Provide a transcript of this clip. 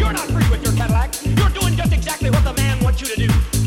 You're not free with your Cadillac. You're doing just exactly what the man wants you to do.